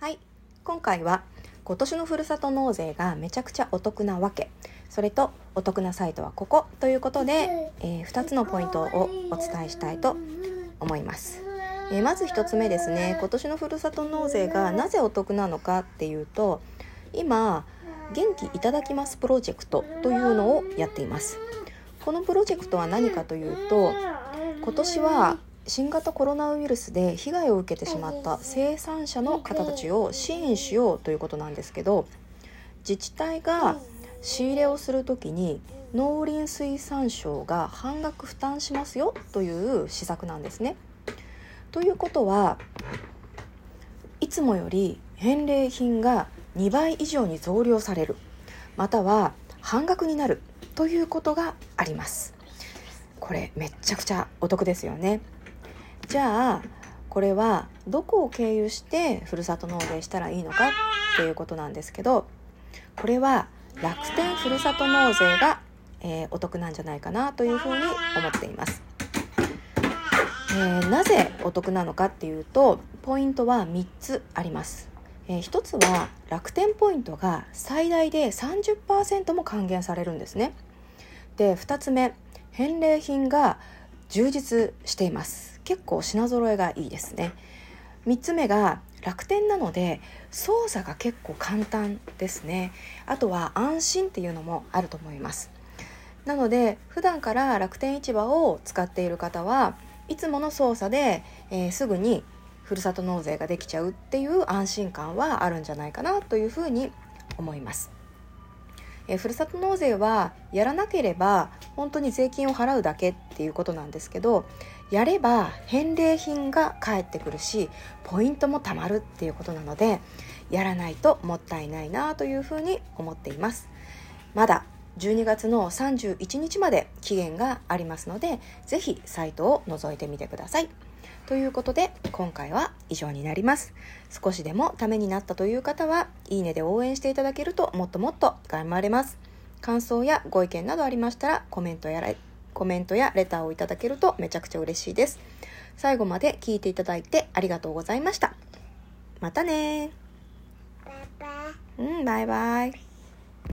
はい。今回は今年のふるさと納税がめちゃくちゃお得なわけ。それとお得なサイトはここということで、えー、2つのポイントをお伝えしたいと思います、えー、まず1つ目ですね。今年のふるさと納税がなぜお得なのかっていうと今元気いただきますプロジェクトというのをやっています。このプロジェクトは何かというと今年は新型コロナウイルスで被害を受けてしまった生産者の方たちを支援しようということなんですけど自治体が仕入れをする時に農林水産省が半額負担しますよという施策なんですね。ということはいつもより返礼品が2倍以上に増量されるまたは半額になるということがあります。これめっちゃくちゃお得ですよねじゃあこれはどこを経由してふるさと納税したらいいのかっていうことなんですけどこれは楽天ふるさと納税が、えー、お得なんじゃないかなというふうに思っています、えー、なぜお得なのかっていうとポイントは3つあります。えー、1つは楽天ポイントが最大で30%も還元されるんですね。で2つ目返礼品が充実しています。結構品揃えがいいですね。3つ目が楽天なので操作が結構簡単ですね。あとは安心っていうのもあると思います。なので普段から楽天市場を使っている方はいつもの操作で、えー、すぐにふるさと納税ができちゃうっていう安心感はあるんじゃないかなというふうに思います。えふるさと納税はやらなければ本当に税金を払うだけっていうことなんですけどやれば返礼品が返ってくるしポイントも貯まるっていうことなのでやらないともったいないなというふうに思っています。まだ12月の31日まで期限がありますので是非サイトを覗いてみてください。ということで今回は以上になります。少しでもためになったという方はいいねで応援していただけるともっともっと頑張れます。感想やご意見などありましたらコメントやらコメントやレターをいただけるとめちゃくちゃ嬉しいです。最後まで聞いていただいてありがとうございました。またねうんバイバイ